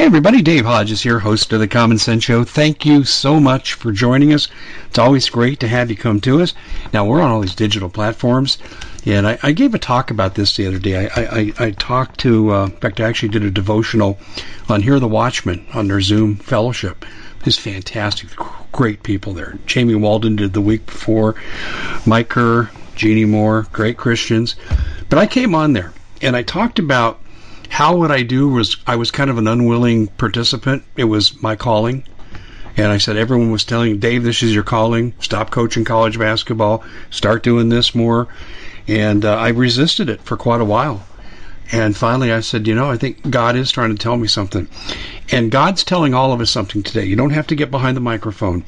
Hey everybody, Dave Hodges here, host of the Common Sense Show. Thank you so much for joining us. It's always great to have you come to us. Now we're on all these digital platforms, and I, I gave a talk about this the other day. I, I, I talked to, uh, in fact, I actually did a devotional on Hear the Watchman on their Zoom fellowship. It's fantastic, great people there. Jamie Walden did the week before, Mike Kerr, Jeannie Moore, great Christians. But I came on there and I talked about how would I do was I was kind of an unwilling participant. It was my calling. And I said, everyone was telling Dave, this is your calling. Stop coaching college basketball. Start doing this more. And uh, I resisted it for quite a while. And finally, I said, you know, I think God is trying to tell me something. And God's telling all of us something today. You don't have to get behind the microphone.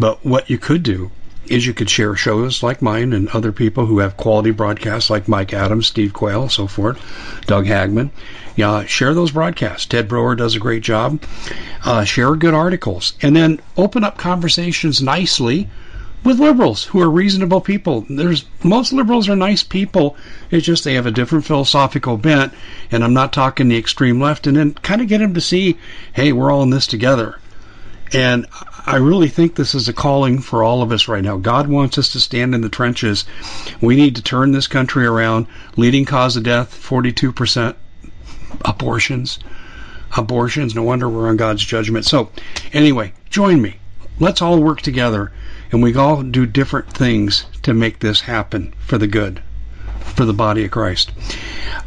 But what you could do is you could share shows like mine and other people who have quality broadcasts like Mike Adams, Steve Quayle, so forth, Doug Hagmann. Yeah, share those broadcasts. Ted Broer does a great job. Uh, share good articles, and then open up conversations nicely with liberals who are reasonable people. There's most liberals are nice people. It's just they have a different philosophical bent, and I'm not talking the extreme left. And then kind of get them to see, hey, we're all in this together. And I really think this is a calling for all of us right now. God wants us to stand in the trenches. We need to turn this country around. Leading cause of death, 42% abortions. Abortions, no wonder we're on God's judgment. So, anyway, join me. Let's all work together and we all do different things to make this happen for the good, for the body of Christ.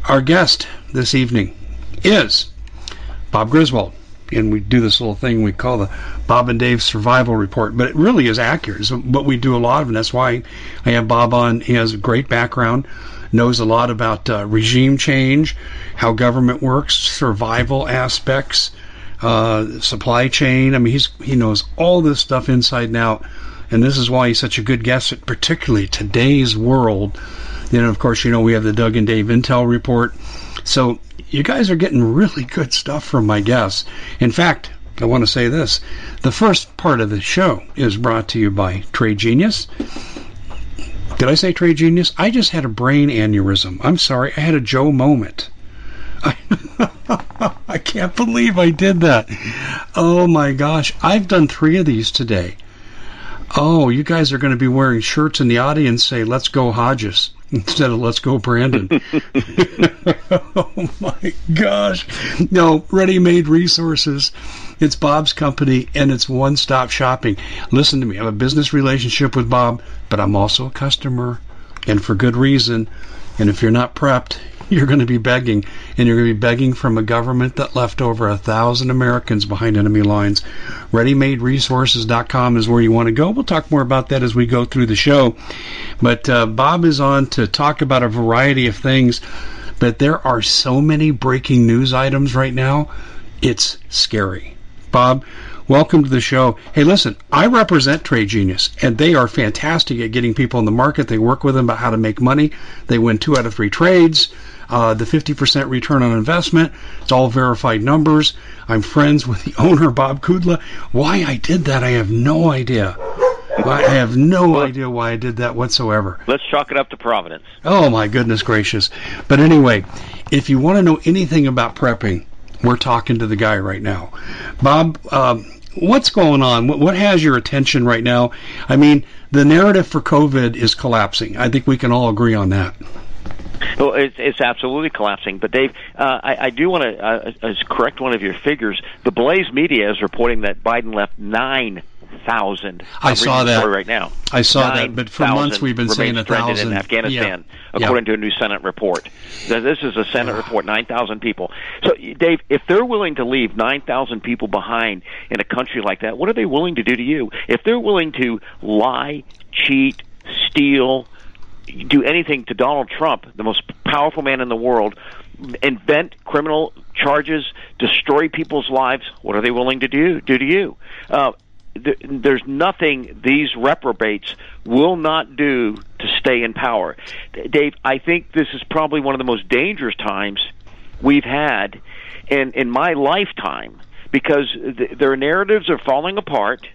Our guest this evening is Bob Griswold and we do this little thing we call the Bob and Dave Survival Report, but it really is accurate. What we do a lot of, and that's why I have Bob on. He has a great background, knows a lot about uh, regime change, how government works, survival aspects, uh, supply chain. I mean, he's he knows all this stuff inside and out, and this is why he's such a good guest, at particularly today's world. Then, of course, you know we have the Doug and Dave Intel Report. So you guys are getting really good stuff from my guests. In fact, I want to say this. The first part of the show is brought to you by Trade Genius. Did I say Trade Genius? I just had a brain aneurysm. I'm sorry. I had a Joe moment. I, I can't believe I did that. Oh my gosh. I've done three of these today. Oh, you guys are going to be wearing shirts in the audience say, let's go Hodges instead of let's go Brandon. oh my gosh. No, ready made resources. It's Bob's company and it's one stop shopping. Listen to me. I have a business relationship with Bob, but I'm also a customer and for good reason. And if you're not prepped, you're going to be begging, and you're going to be begging from a government that left over a thousand Americans behind enemy lines. ReadyMadeResources.com is where you want to go. We'll talk more about that as we go through the show. But uh, Bob is on to talk about a variety of things. But there are so many breaking news items right now, it's scary. Bob, welcome to the show. Hey, listen, I represent Trade Genius, and they are fantastic at getting people in the market. They work with them about how to make money. They win two out of three trades. Uh, the 50% return on investment. It's all verified numbers. I'm friends with the owner, Bob Kudla. Why I did that, I have no idea. I have no idea why I did that whatsoever. Let's chalk it up to Providence. Oh, my goodness gracious. But anyway, if you want to know anything about prepping, we're talking to the guy right now. Bob, um, what's going on? What, what has your attention right now? I mean, the narrative for COVID is collapsing. I think we can all agree on that. Well, it's, it's absolutely collapsing. But Dave, uh, I, I do want to uh, uh, correct one of your figures. The Blaze Media is reporting that Biden left nine thousand. I saw that right now. I saw that, but for months we've been saying a thousand in Afghanistan, yeah. according yeah. to a new Senate report. This is a Senate report, nine thousand people. So, Dave, if they're willing to leave nine thousand people behind in a country like that, what are they willing to do to you? If they're willing to lie, cheat, steal, do anything to Donald Trump, the most powerful man in the world, invent criminal charges, destroy people's lives. What are they willing to do do to you? Uh, th- there's nothing these reprobates will not do to stay in power. Dave, I think this is probably one of the most dangerous times we've had in in my lifetime because th- their narratives are falling apart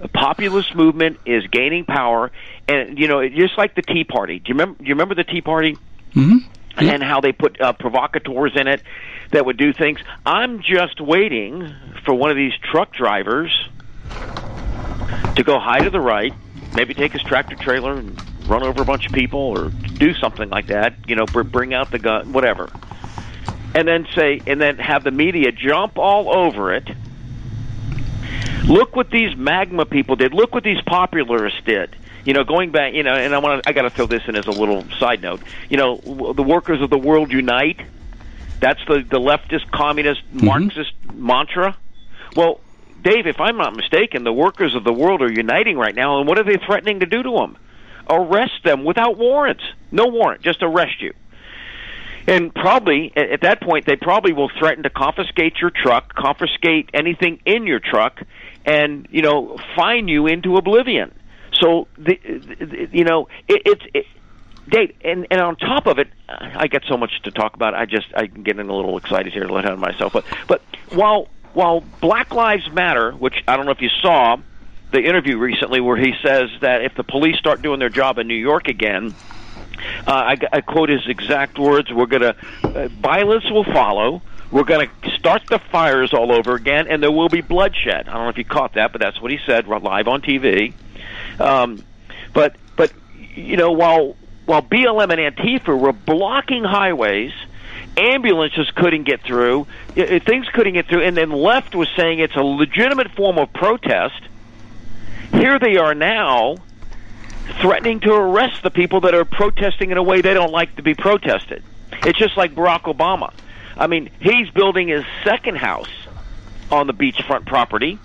the populist movement is gaining power, and you know, just like the Tea Party. Do you remember? Do you remember the Tea Party? Mm-hmm. And how they put uh, provocateurs in it that would do things. I'm just waiting for one of these truck drivers to go high to the right, maybe take his tractor trailer and run over a bunch of people, or do something like that. You know, bring out the gun, whatever, and then say, and then have the media jump all over it Look what these MAGA people did. Look what these popularists did. You know, going back, you know, and I want to, I got to throw this in as a little side note. You know, the workers of the world unite. That's the the leftist, communist, mm-hmm. Marxist mantra. Well, Dave, if I'm not mistaken, the workers of the world are uniting right now, and what are they threatening to do to them? Arrest them without warrants. No warrant, just arrest you. And probably at that point, they probably will threaten to confiscate your truck, confiscate anything in your truck, and you know fine you into oblivion. So the, the you know it, it's it, Dave, and and on top of it, I get so much to talk about. I just I'm getting a little excited here to let out myself. But but while while Black Lives Matter, which I don't know if you saw the interview recently where he says that if the police start doing their job in New York again, uh, I, I quote his exact words: "We're going to uh, violence will follow." We're going to start the fires all over again, and there will be bloodshed. I don't know if you caught that, but that's what he said live on TV. Um, but but you know while while BLM and Antifa were blocking highways, ambulances couldn't get through, things couldn't get through, and then left was saying it's a legitimate form of protest. Here they are now threatening to arrest the people that are protesting in a way they don't like to be protested. It's just like Barack Obama. I mean, he's building his second house on the beachfront property.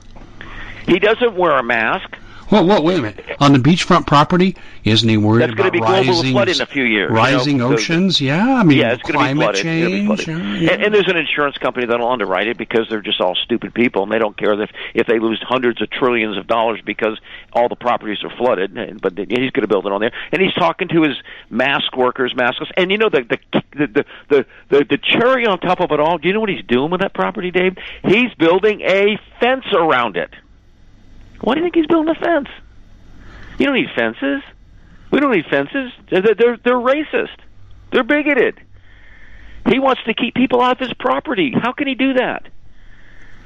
He doesn't wear a mask. Well, well, wait a minute. On the beachfront property, isn't he worried That's about be rising, flood in a few years, rising you know, oceans? So, yeah, I mean, yeah, it's climate be flooded. change. Yeah, yeah. and, and there's an insurance company that'll underwrite it because they're just all stupid people, and they don't care if if they lose hundreds of trillions of dollars because all the properties are flooded. And, but he's going to build it on there, and he's talking to his mask workers, maskless. And you know the the the the, the, the cherry on top of it all. Do you know what he's doing with that property, Dave? He's building a fence around it. Why do you think he's building a fence? You don't need fences. We don't need fences. They're, they're, they're racist. They're bigoted. He wants to keep people off his property. How can he do that?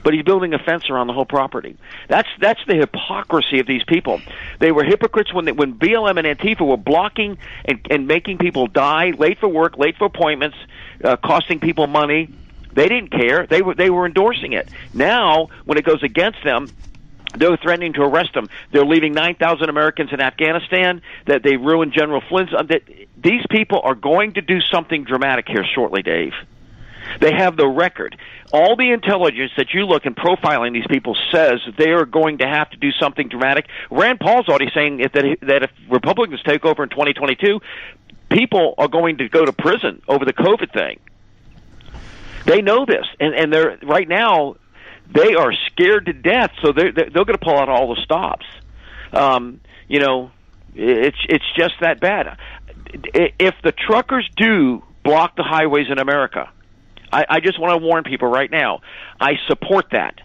But he's building a fence around the whole property. That's that's the hypocrisy of these people. They were hypocrites when they, when BLM and Antifa were blocking and, and making people die, late for work, late for appointments, uh, costing people money. They didn't care. They were they were endorsing it. Now, when it goes against them, They're threatening to arrest them. They're leaving 9,000 Americans in Afghanistan. That they ruined General Flynn's. Uh, that these people are going to do something dramatic here shortly, Dave. They have the record. All the intelligence that you look in profiling these people says they are going to have to do something dramatic. Rand Paul's already saying that that if Republicans take over in 2022, people are going to go to prison over the COVID thing. They know this, and and they're right now they are scared to death, so they're they're, going to pull out all the stops. Um, you know, it's it's just that bad. If the truckers do block the highways in America, I, I just want to warn people right now. I support that.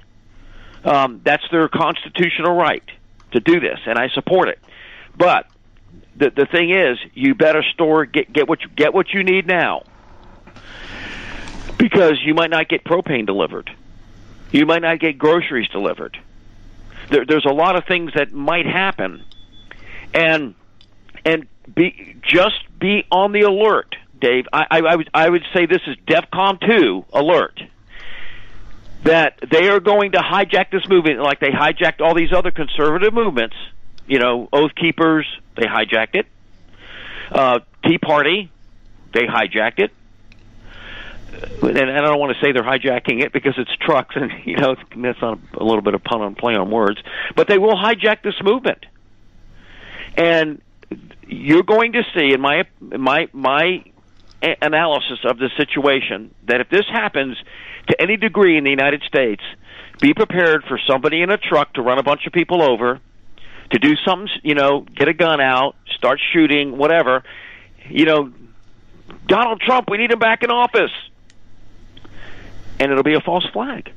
Um, that's their constitutional right to do this, and I support it. But the the thing is, you better store get get what you get what you need now, because you might not get propane delivered. You might not get groceries delivered. There, there's a lot of things that might happen, and and be just be on the alert, Dave. I, I, I would I would say this is DEFCON two alert that they are going to hijack this movement like they hijacked all these other conservative movements. You know, Oath Keepers, they hijacked it. Uh, Tea Party, they hijacked it and I don't want to say they're hijacking it because it's trucks, and you know that's not a little bit of pun on play on words, but they will hijack this movement, and you're going to see in my my my analysis of the situation that if this happens to any degree in the United States, be prepared for somebody in a truck to run a bunch of people over, to do something, you know, get a gun out, start shooting, whatever. You know, Donald Trump, we need him back in office and it'll be a false flag.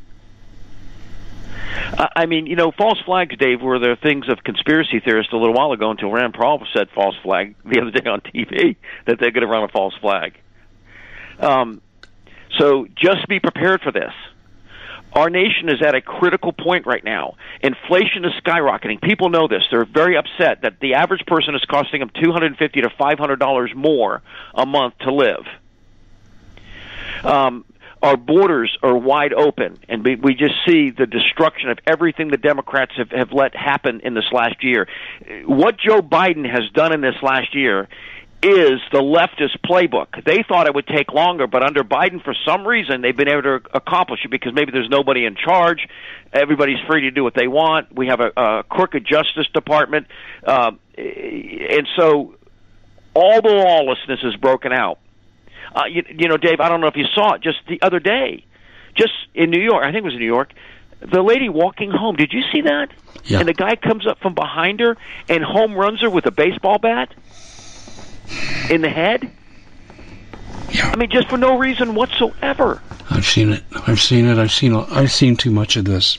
I mean, you know, false flags, Dave, were the things of conspiracy theorists a little while ago until Rand Paul said false flag the other day on TV that they're going to run a false flag. Um, so just be prepared for this. Our nation is at a critical point right now. Inflation is skyrocketing. People know this. They're very upset that the average person is costing them two hundred and fifty to five hundred dollars more a month to live. Um, our borders are wide open, and we, we just see the destruction of everything the Democrats have, have let happen in this last year. What Joe Biden has done in this last year is the leftist playbook. They thought it would take longer, but under Biden, for some reason, they've been able to accomplish it because maybe there's nobody in charge. Everybody's free to do what they want. We have a, a crooked Justice Department, uh, and so all the lawlessness is broken out. Uh, you, you know, Dave, I don't know if you saw it just the other day, just in New York. I think it was in New York. The lady walking home. Did you see that? Yeah. And the guy comes up from behind her and home runs her with a baseball bat in the head. Yeah. I mean, just for no reason whatsoever. I've seen it. I've seen it. I've seen. I've seen too much of this.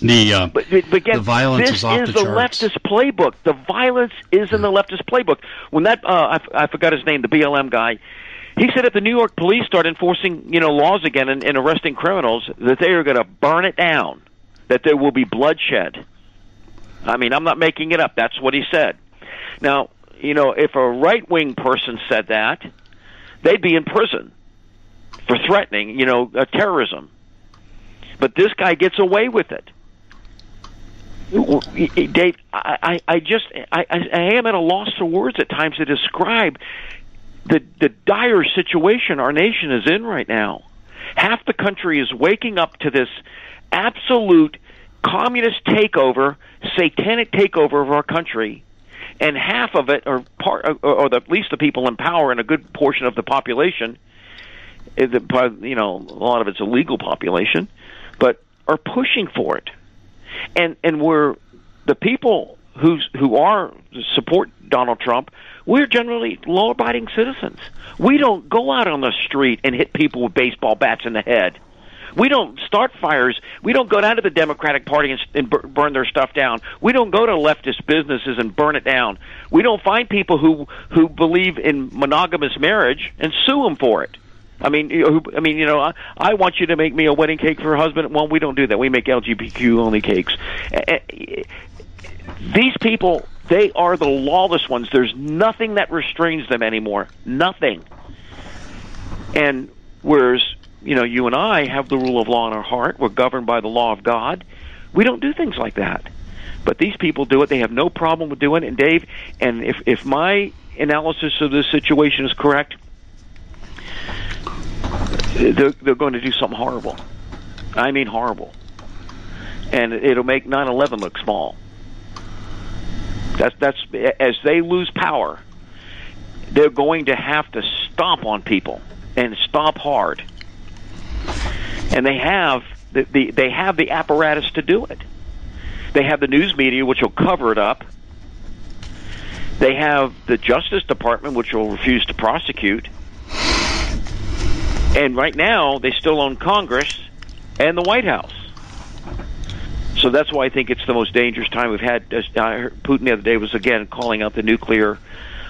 The uh, but, but again, the violence this is off is the the leftist playbook. The violence is in the leftist playbook. When that uh, I, I forgot his name, the BLM guy, he said if the New York police start enforcing, you know, laws again and, and arresting criminals, that they are going to burn it down, that there will be bloodshed. I mean, I'm not making it up. That's what he said. Now, you know, if a right wing person said that, they'd be in prison for threatening, you know, uh, terrorism. But this guy gets away with it. Dave, I, I, I just, I, I am at a loss for words at times to describe the the dire situation our nation is in right now. Half the country is waking up to this absolute communist takeover, satanic takeover of our country, and half of it, or part, or, at least the people in power, and a good portion of the population, eh, you know, a lot of it's a legal population, but are pushing for it, and and we're the people who who are support Donald Trump we're generally law abiding citizens. We don't go out on the street and hit people with baseball bats in the head. We don't start fires. We don't go down to the Democratic Party and, and burn their stuff down. We don't go to leftist businesses and burn it down. We don't find people who who believe in monogamous marriage and sue them for it. I mean, I mean, you know, I, I want you to make me a wedding cake for a husband. Well, we don't do that. We make LGBTQ only cakes. These people they are the lawless ones. There's nothing that restrains them anymore. Nothing. And whereas, you know, you and I have the rule of law in our heart, we're governed by the law of God. We don't do things like that. But these people do it. They have no problem with doing it. And Dave, and if if my analysis of this situation is correct, they're, they're going to do something horrible. I mean horrible. And it'll make 9/11 look small. That's that's as they lose power, they're going to have to stomp on people and stomp hard. And they have the, the they have the apparatus to do it. They have the news media which will cover it up. They have the Justice Department which will refuse to prosecute. And right now they still own Congress and the White House. So that's why I think it's the most dangerous time we've had. Putin the other day was again calling out the nuclear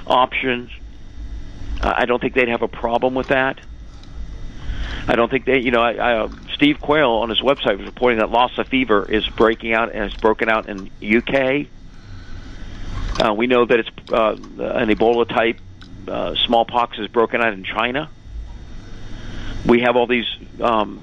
options. I don't think they'd have a problem with that. I don't think they, you know, I, I, uh, Steve Quayle on his website was reporting that Lassa fever is breaking out and has broken out in UK. Uh, we know that it's uh, an Ebola type uh, smallpox has broken out in China. We have all these um,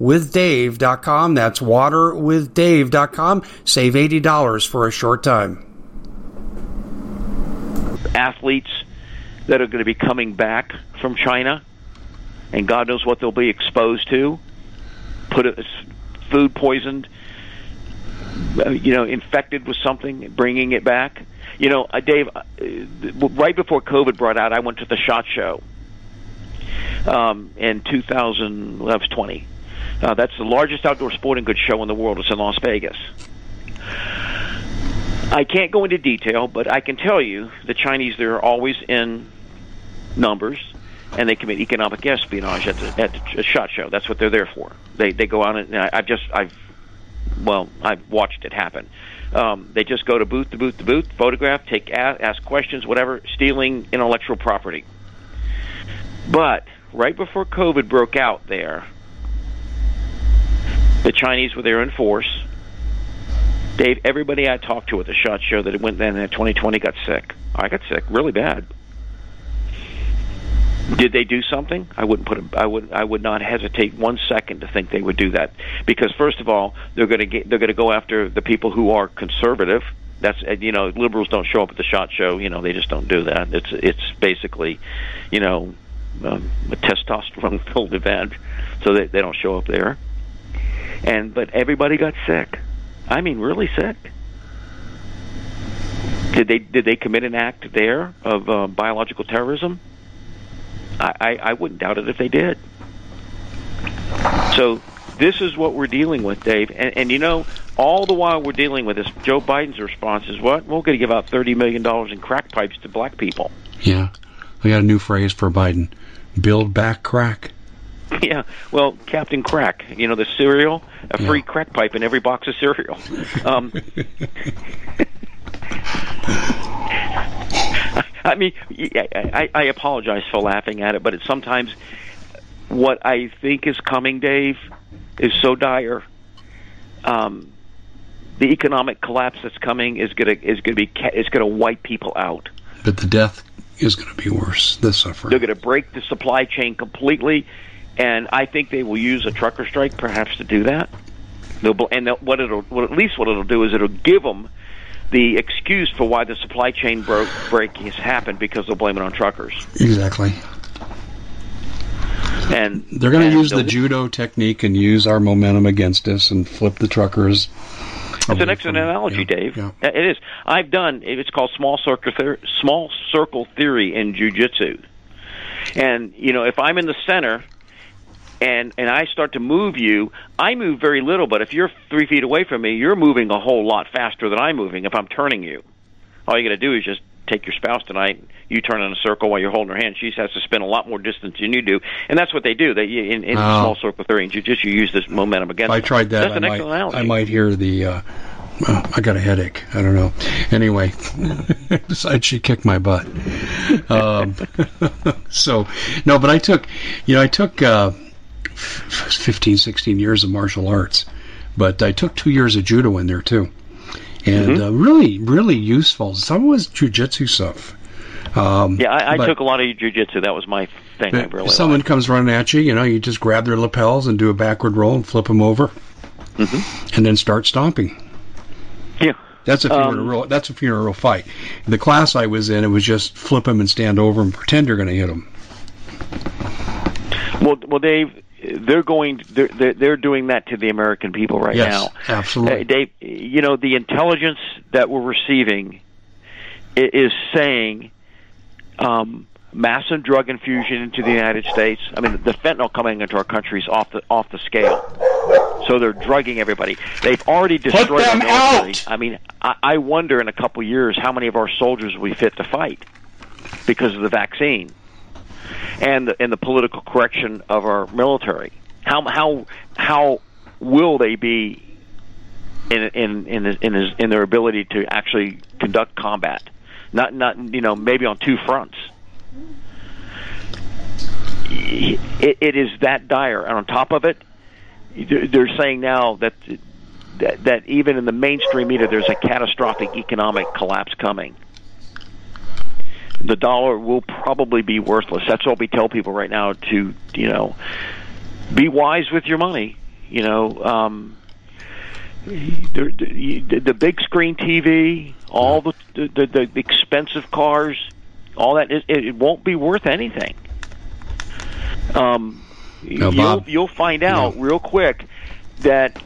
waterwithdave.com. That's waterwithdave.com. Save $80 for a short time. Athletes that are going to be coming back from China, and God knows what they'll be exposed to. Put it, food poisoned, you know, infected with something, bringing it back. You know, uh, Dave, uh, right before COVID brought out, I went to the Shot Show um, in 2000. Well, that was 20. Uh, that's the largest outdoor sporting goods show in the world. It's in Las Vegas. I can't go into detail, but I can tell you the Chinese they're always in numbers, and they commit economic espionage at the, at the shot show. That's what they're there for. They they go on and I've just I've well I've watched it happen. Um, they just go to booth to booth to booth, photograph, take ask questions, whatever, stealing intellectual property. But right before COVID broke out, there the Chinese were there in force. Dave, everybody I talked to at the shot show that went then in 2020 got sick. I got sick really bad. Did they do something? I wouldn't put. A, I would. I would not hesitate one second to think they would do that because first of all, they're going to get. They're going to go after the people who are conservative. That's you know, liberals don't show up at the shot show. You know, they just don't do that. It's it's basically, you know, um, a testosterone-filled event, so they they don't show up there. And but everybody got sick. I mean, really sick. Did they did they commit an act there of uh, biological terrorism? I, I, I wouldn't doubt it if they did. So this is what we're dealing with, Dave. And, and you know, all the while we're dealing with this, Joe Biden's response is what? We're going to give out thirty million dollars in crack pipes to black people. Yeah, we got a new phrase for Biden: build back crack. Yeah, well, Captain Crack, you know the cereal, a free yeah. crack pipe in every box of cereal. Um, I mean, I, I apologize for laughing at it, but it's sometimes what I think is coming, Dave, is so dire. Um, the economic collapse that's coming is gonna is gonna be is gonna wipe people out. But the death is going to be worse. The suffering. They're going to break the supply chain completely, and I think they will use a trucker strike perhaps to do that. They'll, and what it'll, what at least what it'll do is it'll give them the excuse for why the supply chain broke, break has happened because they'll blame it on truckers. Exactly. And they're going to use the judo technique and use our momentum against us and flip the truckers. It's an excellent analogy, yeah, Dave. Yeah. It is. I've done. It's called small circle theory, small circle theory in jujitsu. And you know, if I'm in the center and and I start to move you, I move very little. But if you're three feet away from me, you're moving a whole lot faster than I'm moving. If I'm turning you, all you got to do is just take your spouse tonight. You turn in a circle while you're holding her hand. She has to spin a lot more distance than you do, and that's what they do. They in, in oh. small circle theory and jujitsu, you use this momentum against. If I tried that. That's I an might, excellent analogy. I might hear the. Uh, uh, I got a headache. I don't know. Anyway, decided she kicked my butt. Um, so, no, but I took, you know, I took uh, 15, 16 years of martial arts, but I took two years of judo in there too, and mm-hmm. uh, really, really useful. Some was jujitsu stuff. Um, yeah, I, I took a lot of jujitsu. That was my thing. I really someone liked. comes running at you, you know, you just grab their lapels and do a backward roll and flip them over, mm-hmm. and then start stomping. Yeah. That's if you're um, in a um, real. That's if you're in a real fight. The class I was in, it was just flip them and stand over and pretend you're going to hit them. Well, well, Dave, they're going they're they're doing that to the American people right yes, now. Absolutely. Uh, Dave, you know the intelligence that we're receiving is saying um, massive drug infusion into the United States. I mean, the fentanyl coming into our country is off the off the scale. So they're drugging everybody. They've already destroyed Put them the military. Out. I mean, I, I wonder in a couple years how many of our soldiers will be fit to fight because of the vaccine and the, and the political correction of our military. How how how will they be in in in in, his, in their ability to actually conduct combat? Not not you know maybe on two fronts. It, it is that dire, and on top of it, they're saying now that that, that even in the mainstream media, there's a catastrophic economic collapse coming the dollar will probably be worthless. That's what we tell people right now to, you know, be wise with your money. You know, um, the, the, the big screen TV, all the, the, the expensive cars, all that, it, it won't be worth anything. Um, no, you'll, you'll find out real quick that,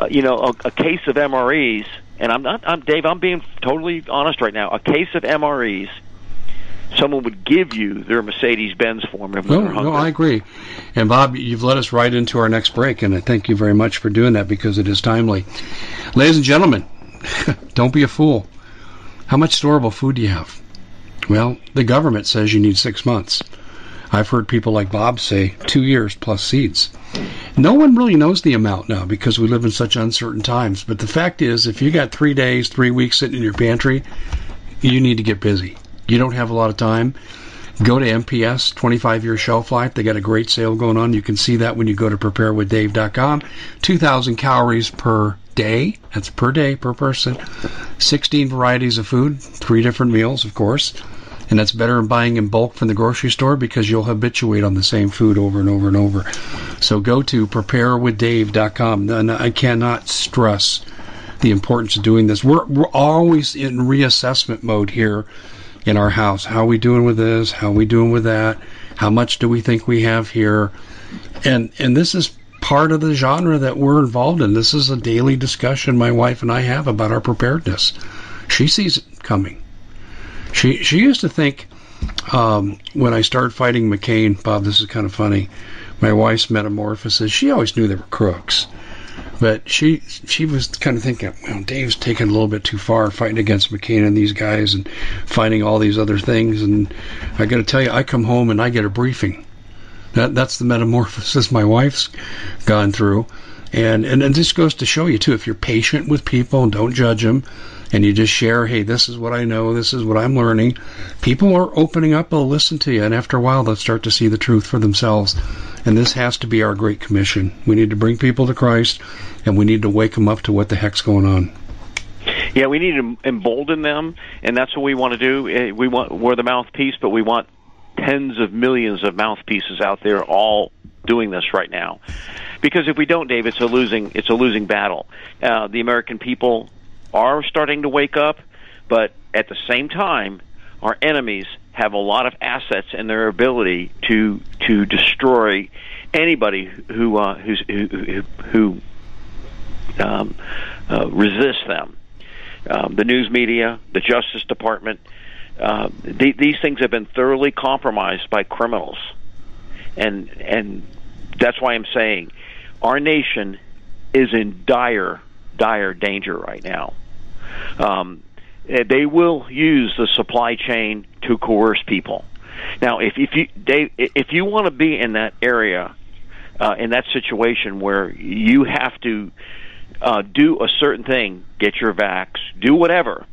uh, you know, a, a case of MREs, and I'm not, I'm Dave, I'm being totally honest right now. A case of MREs someone would give you their Mercedes Benz for them. No, no, I agree. And Bob, you've led us right into our next break, and I thank you very much for doing that because it is timely. Ladies and gentlemen, don't be a fool. How much storable food do you have? Well, the government says you need six months. I've heard people like Bob say two years plus seeds. No one really knows the amount now because we live in such uncertain times. But the fact is, if you got three days, three weeks sitting in your pantry, you need to get busy you don't have a lot of time, go to MPS 25 year shelf life. They got a great sale going on. You can see that when you go to preparewithdave.com. 2,000 calories per day. That's per day per person. 16 varieties of food, three different meals, of course. And that's better than buying in bulk from the grocery store because you'll habituate on the same food over and over and over. So go to preparewithdave.com. And I cannot stress the importance of doing this. We're, we're always in reassessment mode here in our house. How we doing with this? How we doing with that? How much do we think we have here? And and this is part of the genre that we're involved in. This is a daily discussion my wife and I have about our preparedness. She sees it coming. She she used to think um, when I started fighting McCain, Bob, this is kind of funny. My wife's metamorphosis. She always knew they were crooks, but she she was kind of thinking, well, Dave's taking a little bit too far, fighting against McCain and these guys, and finding all these other things. And I got to tell you, I come home and I get a briefing. That that's the metamorphosis my wife's gone through, and and, this goes to show you too, if you're patient with people and don't judge them, and you just share, hey, this is what I know, this is what I'm learning, people are opening up, they'll listen to you, and after a while, they'll start to see the truth for themselves. And this has to be our great commission. We need to bring people to Christ, and we need to wake them up to what the heck's going on. Yeah, we need to embolden them, and that's what we want to do. Eh, we want we're the mouthpiece, but we want tens of millions of mouthpieces out there all doing this right now. Because if we don't, Dave, it's a losing it's a losing battle. Uh, the American people are starting to wake up, but at the same time, our enemies have a lot of assets in their ability to to destroy anybody who uh, who who, who um, uh, resists them. Um, the news media, the Justice Department, uh, th- these things have been thoroughly compromised by criminals, and and that's why I'm saying our nation is in dire dire danger right now. Um, eh, they will use the supply chain to coerce people. Now, if if you Dave, if you want to be in that area, uh, in that situation where you have to uh, do a certain thing, get your vax, do whatever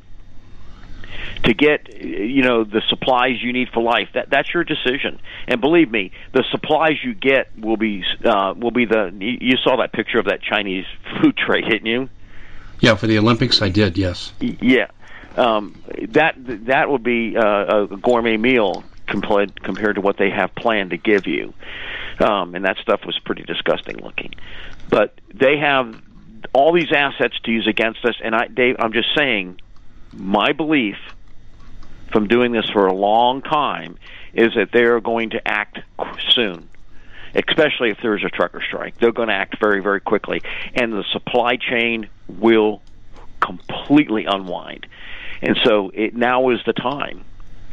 to get you know the supplies you need for life. That that's your decision. And believe me, the supplies you get will be uh, will be the. You saw that picture of that Chinese food tray, didn't you? Yeah, for the Olympics, I did. Yes. Yeah, um, that that would be uh, a gourmet meal compared compared to what they have planned to give you, um, and that stuff was pretty disgusting looking. But they have all these assets to use against us, and I, Dave, I'm just saying, my belief from doing this for a long time is that they are going to act soon especially if there's a trucker strike. They're going to act very, very quickly, and the supply chain will completely unwind. And so it now is the time,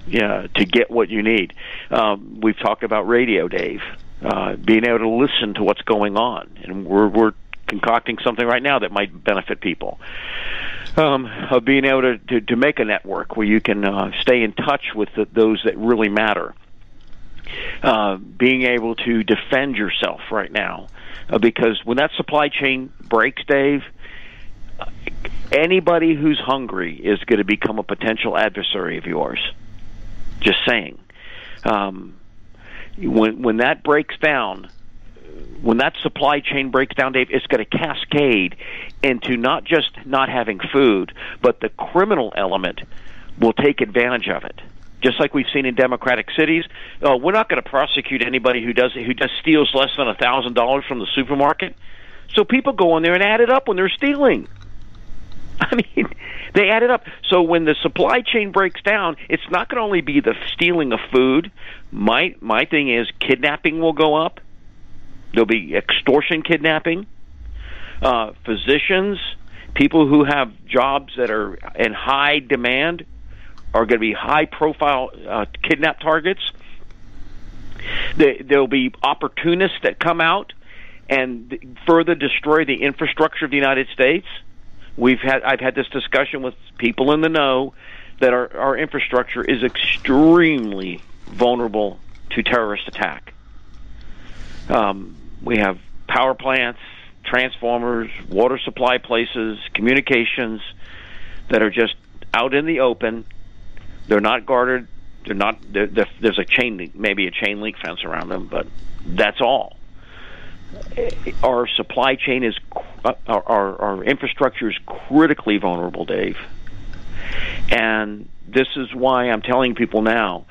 yeah, to get what you need. Um, we've talked about radio, Dave, uh, being able to listen to what's going on, and we're we're concocting something right now that might benefit people. Um, of being able to, to, to make a network where you can uh, stay in touch with the, those that really matter uh, being able to defend yourself right now. Uh, because when that supply chain breaks, Dave, anybody who's hungry is going to become a potential adversary of yours. Just saying. Um, when when that breaks down, when that supply chain breaks down, Dave, it's going to cascade into not just not having food, but the criminal element will take advantage of it just like we've seen in democratic cities. Uh, we're not going to prosecute anybody who does who just steals less than a thousand dollars from the supermarket. So people go in there and add it up when they're stealing. I mean, they add it up. So when the supply chain breaks down, it's not going to only be the stealing of food. My my thing is kidnapping will go up. There'll be extortion kidnapping. Uh, physicians, people who have jobs that are in high demand, are going to be high profile uh, kidnap targets. There will be opportunists that come out and further destroy the infrastructure of the United States. We've had I've had this discussion with people in the know that our, our infrastructure is extremely vulnerable to terrorist attack. Um, we have power plants, transformers, water supply places, communications that are just out in the open they're not guarded. They're not. They're, they're, there's a chain, maybe a chain link fence around them, but that's all. Our supply chain is, our, our, our infrastructure is critically vulnerable, Dave. And this is why I'm telling people now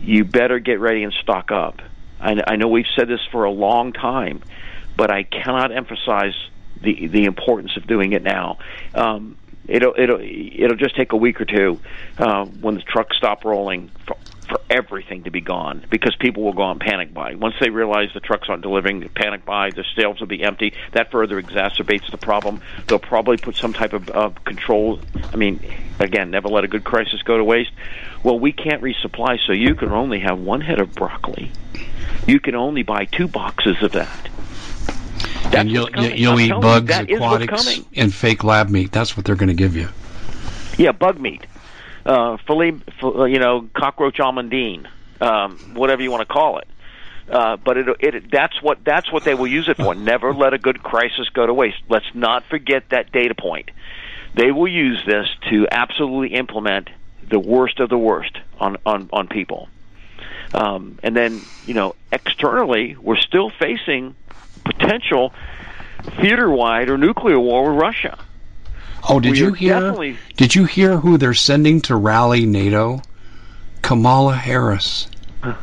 you better get ready and stock up. I, I know we've said this for a long time, but I cannot emphasize the the importance of doing it now. Um, it'll it'll it'll just take a week or two uh, when the trucks stop rolling for, for everything to be gone because people will go on panic buy once they realize the trucks aren't delivering. Panic buy, the sales will be empty. That further exacerbates the problem. They'll probably put some type of control. I mean, again, never let a good crisis go to waste. Well, we can't resupply, so you can only have one head of broccoli. You can only buy two boxes of that. That's and you'll you'll eat bugs, aquatics, and fake lab meat. That's what they're going to give you. Yeah, bug meat, uh, filet, you know, cockroach almondine, um, whatever you want to call it. Uh, but it, it, that's what that's what they will use it for. Never let a good crisis go to waste. Let's not forget that data point. They will use this to absolutely implement the worst of the worst on on on people. Um, and then you know externally, we're still facing potential theater-wide or nuclear war with Russia. Oh, did we you hear? Did you hear who they're sending to rally NATO? Kamala Harris. no,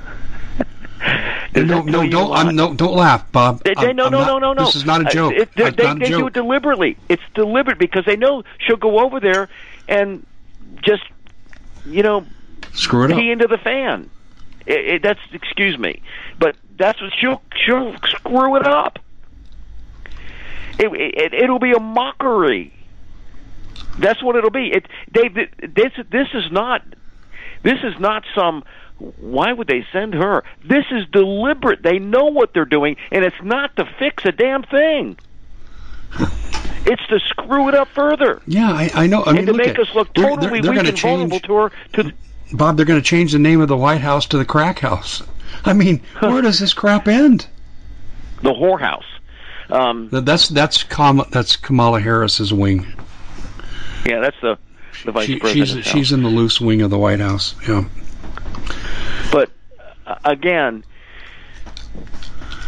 no, don't, I'm, no, don't laugh, Bob. They, they, no, no, not, no, no, no. This is not a uh, joke. It, they, they, they do it deliberately. It's deliberate because they know she'll go over there and just, you know, screw it pee up. into the fan. It, it, that's excuse me, but that's what she'll she'll screw it up. It, it it'll be a mockery. That's what it'll be. It Dave. This this is not this is not some. Why would they send her? This is deliberate. They know what they're doing, and it's not to fix a damn thing. it's to screw it up further. Yeah, I, I know. I and mean, to make us look totally they're, they're, they're weak and change, vulnerable to her. To mm-hmm. Bob, they're going to change the name of the White House to the Crack House. I mean, where does this crap end? The whorehouse. Um, that's that's Kam- that's Kamala Harris's wing. Yeah, that's the the vice she, president. She's she's in the loose wing of the White House. Yeah. But uh, again,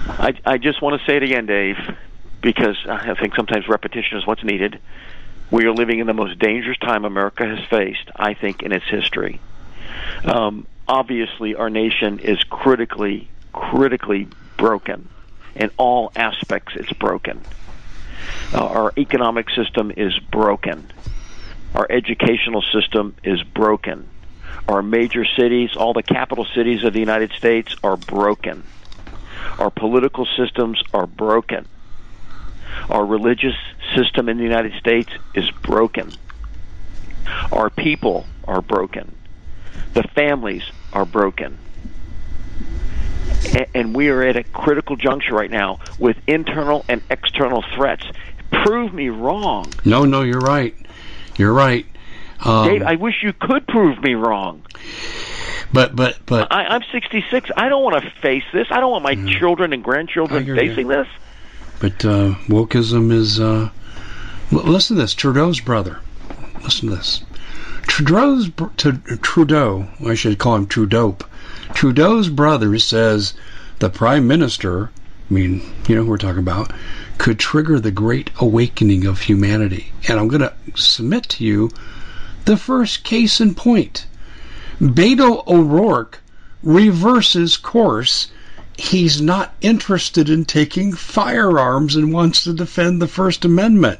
I I just want to say it again, Dave, because I think sometimes repetition is what's needed. We are living in the most dangerous time America has faced, I think, in its history. Um, obviously, our nation is critically, critically broken. In all aspects, it's broken. Uh, our economic system is broken. Our educational system is broken. Our major cities, all the capital cities of the United States, are broken. Our political systems are broken. Our religious system in the United States is broken. Our people are broken. The families are broken. And we are at a critical juncture right now with internal and external threats. Prove me wrong. No, no, you're right. You're right. Um, Dave, I wish you could prove me wrong. But but but I, I'm 66. I don't want to face this. I don't want my mm, children and grandchildren facing you. this. But uh, wokeism is. Uh, listen to this. Trudeau's brother. Listen to this. Trudeau's Trudeau. I should call him Trudeau. Trudeau's brother says the prime minister. I mean, you know who we're talking about. Could trigger the great awakening of humanity. And I'm going to submit to you the first case in point. Beto O'Rourke reverses course he's not interested in taking firearms and wants to defend the First Amendment.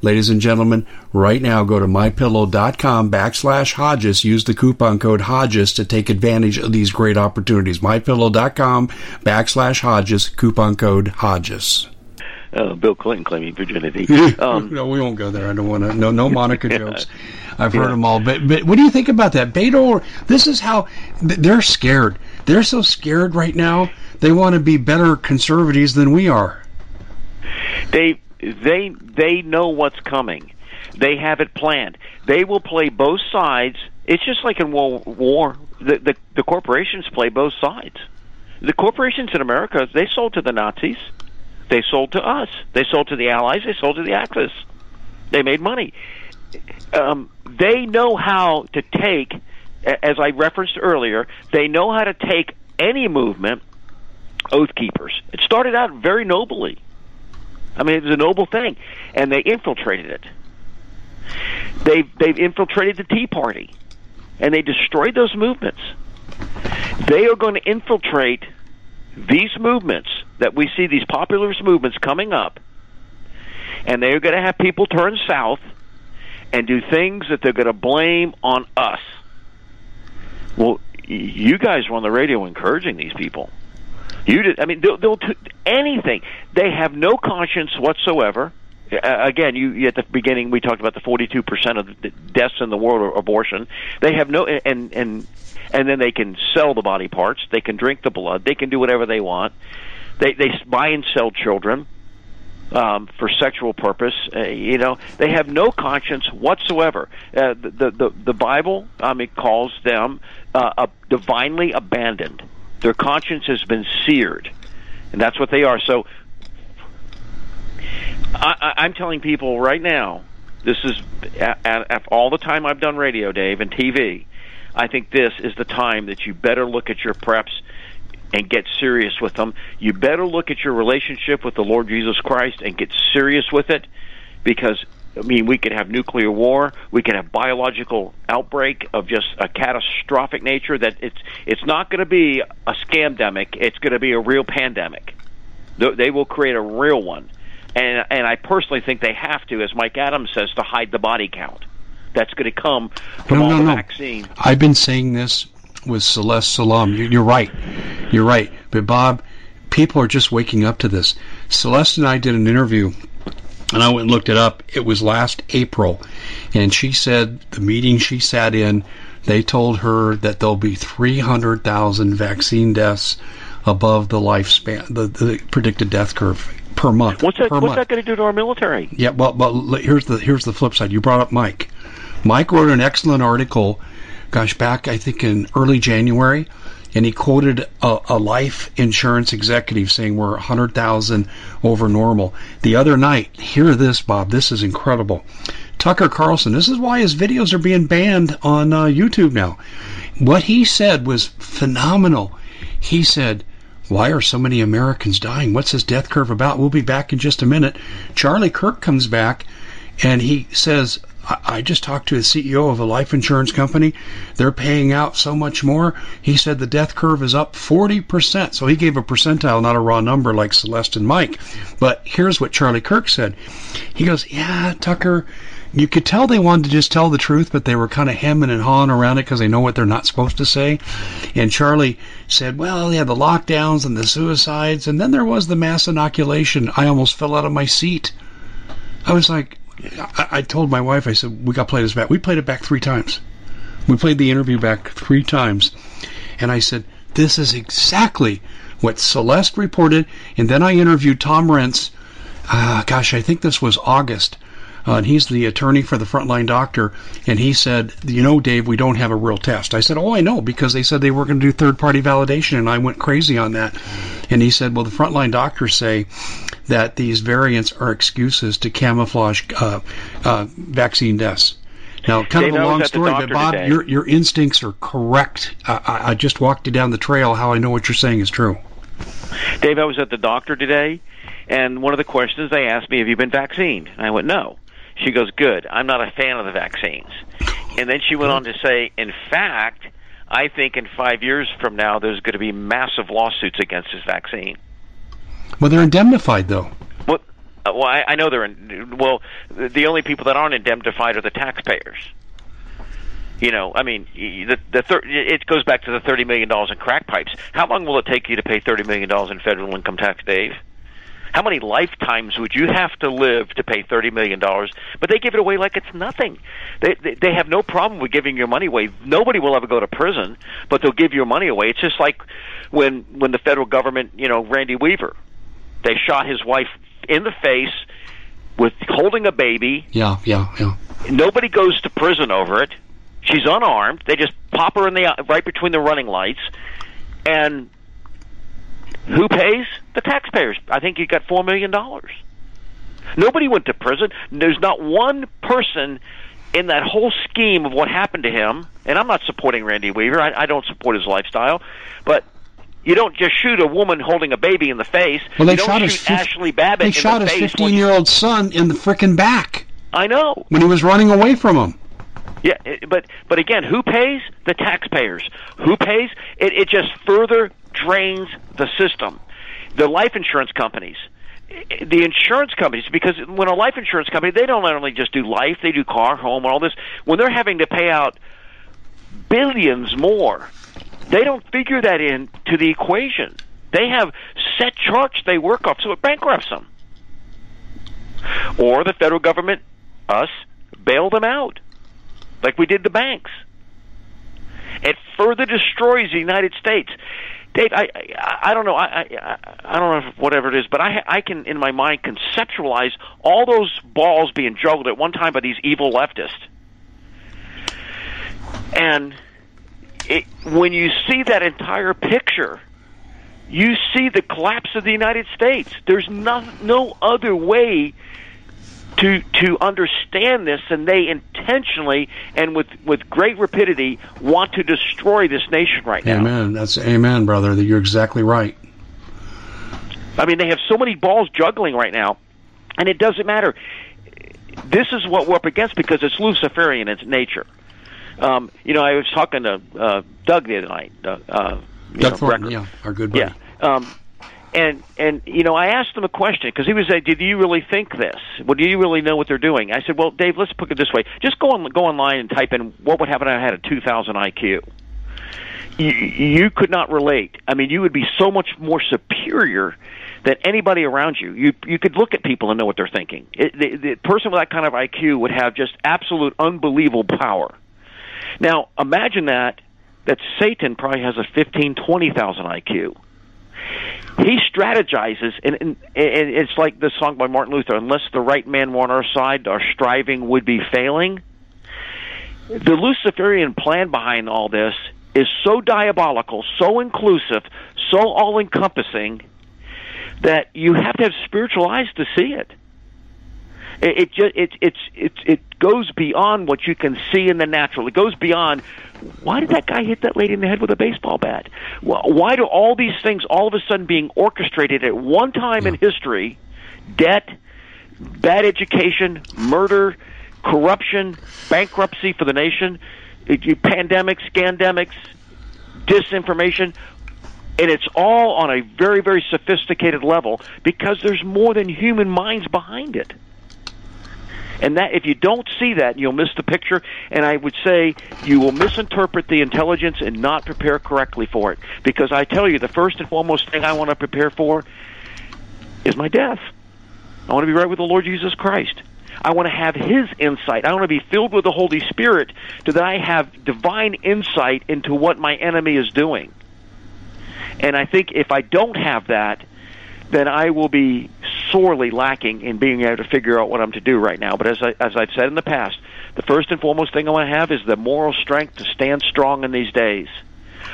Ladies and gentlemen, right now go to mypillow.com backslash Hodges. Use the coupon code Hodges to take advantage of these great opportunities. Mypillow.com backslash Hodges, coupon code Hodges. Uh, Bill Clinton claiming virginity. Um, no, we won't go there. I don't want to. No, no Monica jokes. I've heard yeah. them all. But, but what do you think about that? Beto, this is how they're scared. They're so scared right now. They want to be better conservatives than we are. They they they know what's coming. They have it planned. They will play both sides. It's just like in World War the, the the corporations play both sides. The corporations in America they sold to the Nazis, they sold to us, they sold to the Allies, they sold to the Axis. They made money. Um, they know how to take, as I referenced earlier, they know how to take any movement. Oath keepers. It started out very nobly. I mean, it was a noble thing, and they infiltrated it. They've they've infiltrated the Tea Party, and they destroyed those movements. They are going to infiltrate these movements that we see these populist movements coming up, and they're going to have people turn south and do things that they're going to blame on us. Well, you guys were on the radio encouraging these people. You did. I mean, they'll, they'll do anything. They have no conscience whatsoever. Uh, again, you at the beginning we talked about the 42 percent of the deaths in the world are abortion. They have no and and and then they can sell the body parts. They can drink the blood. They can do whatever they want. They they buy and sell children um, for sexual purpose. Uh, you know, they have no conscience whatsoever. Uh, the, the the Bible, um, it calls them uh, divinely abandoned. Their conscience has been seared, and that's what they are. So, I, I'm telling people right now. This is at, at all the time I've done radio, Dave, and TV. I think this is the time that you better look at your preps and get serious with them. You better look at your relationship with the Lord Jesus Christ and get serious with it because I mean, we could have nuclear war. We could have biological outbreak of just a catastrophic nature. That it's it's not going to be a scamdemic. It's going to be a real pandemic. They will create a real one, and and I personally think they have to, as Mike Adams says, to hide the body count. That's going to come from no, all no, the no. vaccine. I've been saying this with Celeste Solum. You're right. You're right. But Bob, people are just waking up to this. Celeste and I did an interview, and I went and looked it up. It was last April, and she said the meeting she sat in, they told her that there'll be 300,000 vaccine deaths above the lifespan, the, the predicted death curve per month. What's that? What's that going to do to our military? Yeah, well, well, here's the here's the flip side. You brought up Mike. Mike wrote an excellent article, gosh, back I think in early January, and he quoted a, a life insurance executive saying we're 100,000 over normal. The other night, hear this, Bob. This is incredible. Tucker Carlson. This is why his videos are being banned on uh, YouTube now. What he said was phenomenal. He said. Why are so many Americans dying? What's this death curve about? We'll be back in just a minute. Charlie Kirk comes back and he says, I, just talked to the CEO of a life insurance company. They're paying out so much more. He said the death curve is up 40%. So he gave a percentile, not a raw number like Celeste and Mike. But here's what Charlie Kirk said. He goes, Yeah, Tucker, you could tell they wanted to just tell the truth, but they were kind of hemming and hawing around it because they know what they're not supposed to say. And Charlie said, well, yeah, the lockdowns and the suicides, and then there was the mass inoculation. I almost fell out of my seat. I was like, I, I told my wife, I said, we got to play this back. We played it back three times. We played the interview back three times. And I said, this is exactly what Celeste reported. And then I interviewed Tom Renz. Uh, gosh, I think this was August. Uh, and he's the attorney for the frontline doctor, and he said, "You know, Dave, we don't have a real test." I said, "Oh, I know, because they said they were going to do third-party validation, and I went crazy on that." And he said, "Well, the frontline doctors say that these variants are excuses to camouflage uh, uh, vaccine deaths." Now, kind Dave, of a long story, but Bob, today. your your instincts are correct. I, I, I just walked you down the trail. How I know what you're saying is true. Dave, I was at the doctor today, and one of the questions they asked me, "Have you been vaccinated?" And I went, "No." She goes, "Good. I'm not a fan of the vaccines." And then she went on to say, "In fact, I think in five years from now, there's going to be massive lawsuits against this vaccine." Well, they're indemnified though. Well, uh, well, I, I know they're in. Well, the only people that aren't indemnified are the taxpayers. You know, I mean, the the thir- it goes back to the thirty million dollars in crack pipes. How long will it take you to pay thirty million dollars in federal income tax, Dave? How many lifetimes would you have to live to pay thirty million dollars? But they give it away like it's nothing. They, they they have no problem with giving your money away. Nobody will ever go to prison, but they'll give your money away. It's just like when when the federal government, you know, Randy Weaver, they shot his wife in the face with holding a baby. Yeah, yeah, yeah. Nobody goes to prison over it. She's unarmed. They just pop her in the right between the running lights, and who pays? The taxpayers. I think he got four million dollars. Nobody went to prison. There's not one person in that whole scheme of what happened to him. And I'm not supporting Randy Weaver. I, I don't support his lifestyle, but you don't just shoot a woman holding a baby in the face. Well, they you don't shot shoot his fif- Ashli Babbitt They in shot the his face. when- 15 year old son in the frickin' back I know. when he was running away from him. Yeah, but but again, who pays? The taxpayers. Who pays? It, it just further drains the system. The life insurance companies, the insurance companies, because when a life insurance company, they don't only just do life, they do car, home, all this. When they're having to pay out billions more, they don't figure that in to the equation. They have set charts they work off, so it bankrupts them. Or the federal government, us, bail them out like we did the banks. It further destroys the United States. Dave, I I, I don't know. I, I I don't know if whatever it is, but I I can in my mind conceptualize all those balls being juggled at one time by these evil leftists. And it, when you see that entire picture, you see the collapse of the United States. There's no no other way to to understand this and they intentionally and with with great rapidity want to destroy this nation right now. Amen. That's amen, brother. That You're exactly right. I mean, they have so many balls juggling right now, and it doesn't matter. This is what we're up against because it's Luciferian in its nature. Um, you know, I was talking to uh, Doug the other night. Uh, uh, Doug know, Thornton, yeah, our good buddy. Yeah. Um, and and you know, I asked him a question because he was like, "Did you really think this? Well, do you really know what they're doing?" I said, "Well, Dave, let's put it this way: just go on go online and type in what would happen if I had a 2,000 IQ." You, you could not relate. I mean, you would be so much more superior than anybody around you. You you could look at people and know what they're thinking. It, the, the person with that kind of IQ would have just absolute unbelievable power. Now, imagine that that Satan probably has a 15, 20,000 IQ. He strategizes, and, and, and it's like the song by Martin Luther unless the right man were on our side, our striving would be failing. The Luciferian plan behind all this is so diabolical, so inclusive, so all encompassing that you have to have spiritual eyes to see it. It, it just it it's it it goes beyond what you can see in the natural. It goes beyond why did that guy hit that lady in the head with a baseball bat? Why do all these things all of a sudden being orchestrated at one time in history? Debt, bad education, murder, corruption, bankruptcy for the nation, pandemics, scandemics, disinformation, and it's all on a very, very sophisticated level because there's more than human minds behind it. And that if you don't see that, you'll miss the picture. And I would say you will misinterpret the intelligence and not prepare correctly for it. Because I tell you, the first and foremost thing I want to prepare for is my death. I want to be right with the Lord Jesus Christ. I want to have His insight. I want to be filled with the Holy Spirit so that I have divine insight into what my enemy is doing. And I think if I don't have that, then I will be sorely lacking in being able to figure out what I'm to do right now. But as I, as I've said in the past, the first and foremost thing I want to have is the moral strength to stand strong in these days.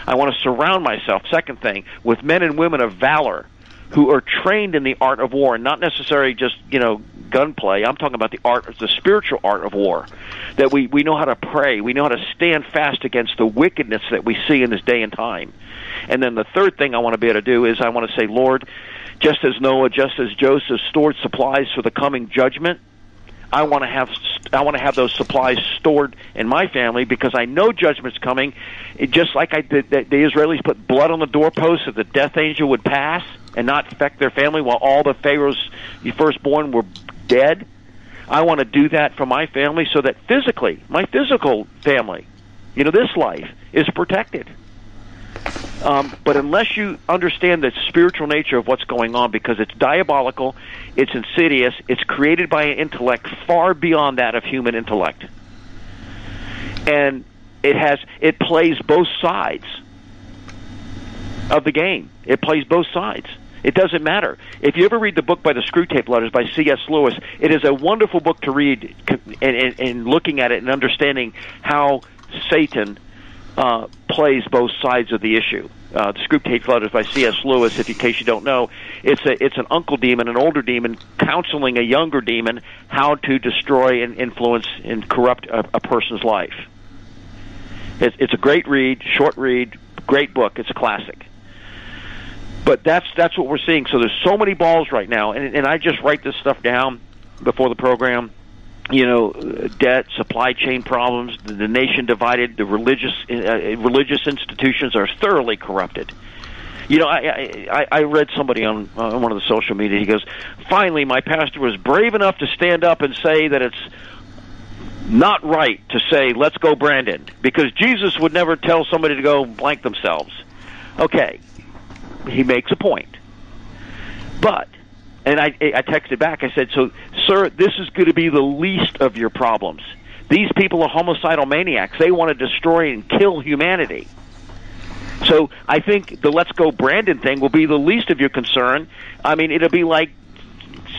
I want to surround myself, second thing, with men and women of valor who are trained in the art of war, not necessarily just you know gunplay. I'm talking about the art, the spiritual art of war. That we we know how to pray, we know how to stand fast against the wickedness that we see in this day and time. And then the third thing I want to be able to do is I want to say, Lord, just as Noah, just as Joseph stored supplies for the coming judgment, I want to have I want to have those supplies stored in my family because I know judgment's coming. It, just like I did, the, the Israelis put blood on the doorpost so the death angel would pass and not affect their family while all the Pharaoh's firstborn were dead. I want to do that for my family so that physically, my physical family, you know, this life is protected. Um, but unless you understand the spiritual nature of what's going on, because it's diabolical, it's insidious, it's created by an intellect far beyond that of human intellect, and it has it plays both sides of the game. It plays both sides. It doesn't matter. If you ever read the book by the Screwtape Letters by C.S. Lewis, it is a wonderful book to read and, and, and looking at it and understanding how Satan uh, plays both sides of the issue. Uh, the Screwtape Letters by C.S. Lewis, if in case you don't know, it's a it's an uncle demon, an older demon, counseling a younger demon how to destroy and influence and corrupt a, a person's life. It's, it's a great read, short read, great book. It's a classic. But that's that's what we're seeing. So there's so many balls right now, and and I just write this stuff down before the program you know, debt, supply chain problems, the, nation divided, the religious uh, religious institutions are thoroughly corrupted. You know, I I, I read somebody on on one of the social media. He goes, "Finally, my pastor was brave enough to stand up and say that it's not right to say let's go Brandon because Jesus would never tell somebody to go blank themselves." Okay, he makes a point, but and I, I texted back. I said, "So, sir, this is going to be the least of your problems. These people are homicidal maniacs. They want to destroy and kill humanity." So I think the "Let's Go Brandon" thing will be the least of your concern. I mean, it'll be like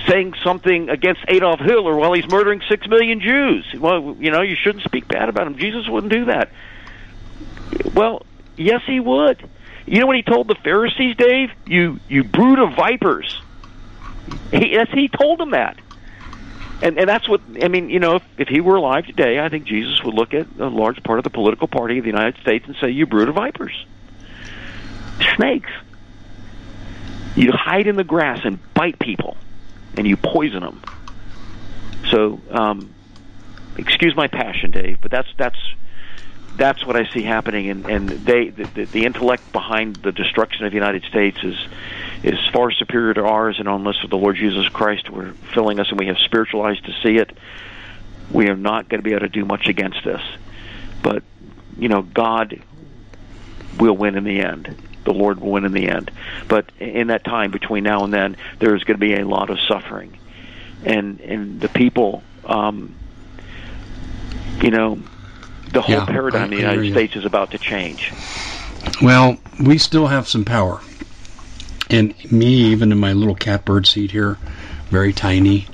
saying something against Adolf Hitler while he's murdering six million Jews. Well, you know, you shouldn't speak bad about him. Jesus wouldn't do that. Well, yes, he would. You know what he told the Pharisees, Dave? You you brood of vipers. He, yes, he told them that. And, and that's what I mean. You know, if, if he were alive today, I think Jesus would look at a large part of the political party of the United States and say, "You brood of vipers, snakes. You hide in the grass and bite people, and you poison them." So, um, excuse my passion, Dave, but that's that's that's what I see happening, and and they the, the intellect behind the destruction of the United States is is far superior to ours, and unless the Lord Jesus Christ we're filling us and we have spiritual eyes to see it, we are not going to be able to do much against this. But you know, God will win in the end. The Lord will win in the end. But in that time between now and then, there is going to be a lot of suffering, and and the people, um, you know, the whole Yeah, paradigm I- in the United. States is about to change. Well, we still have some power. And me, even in my little catbird seat here, very tiny,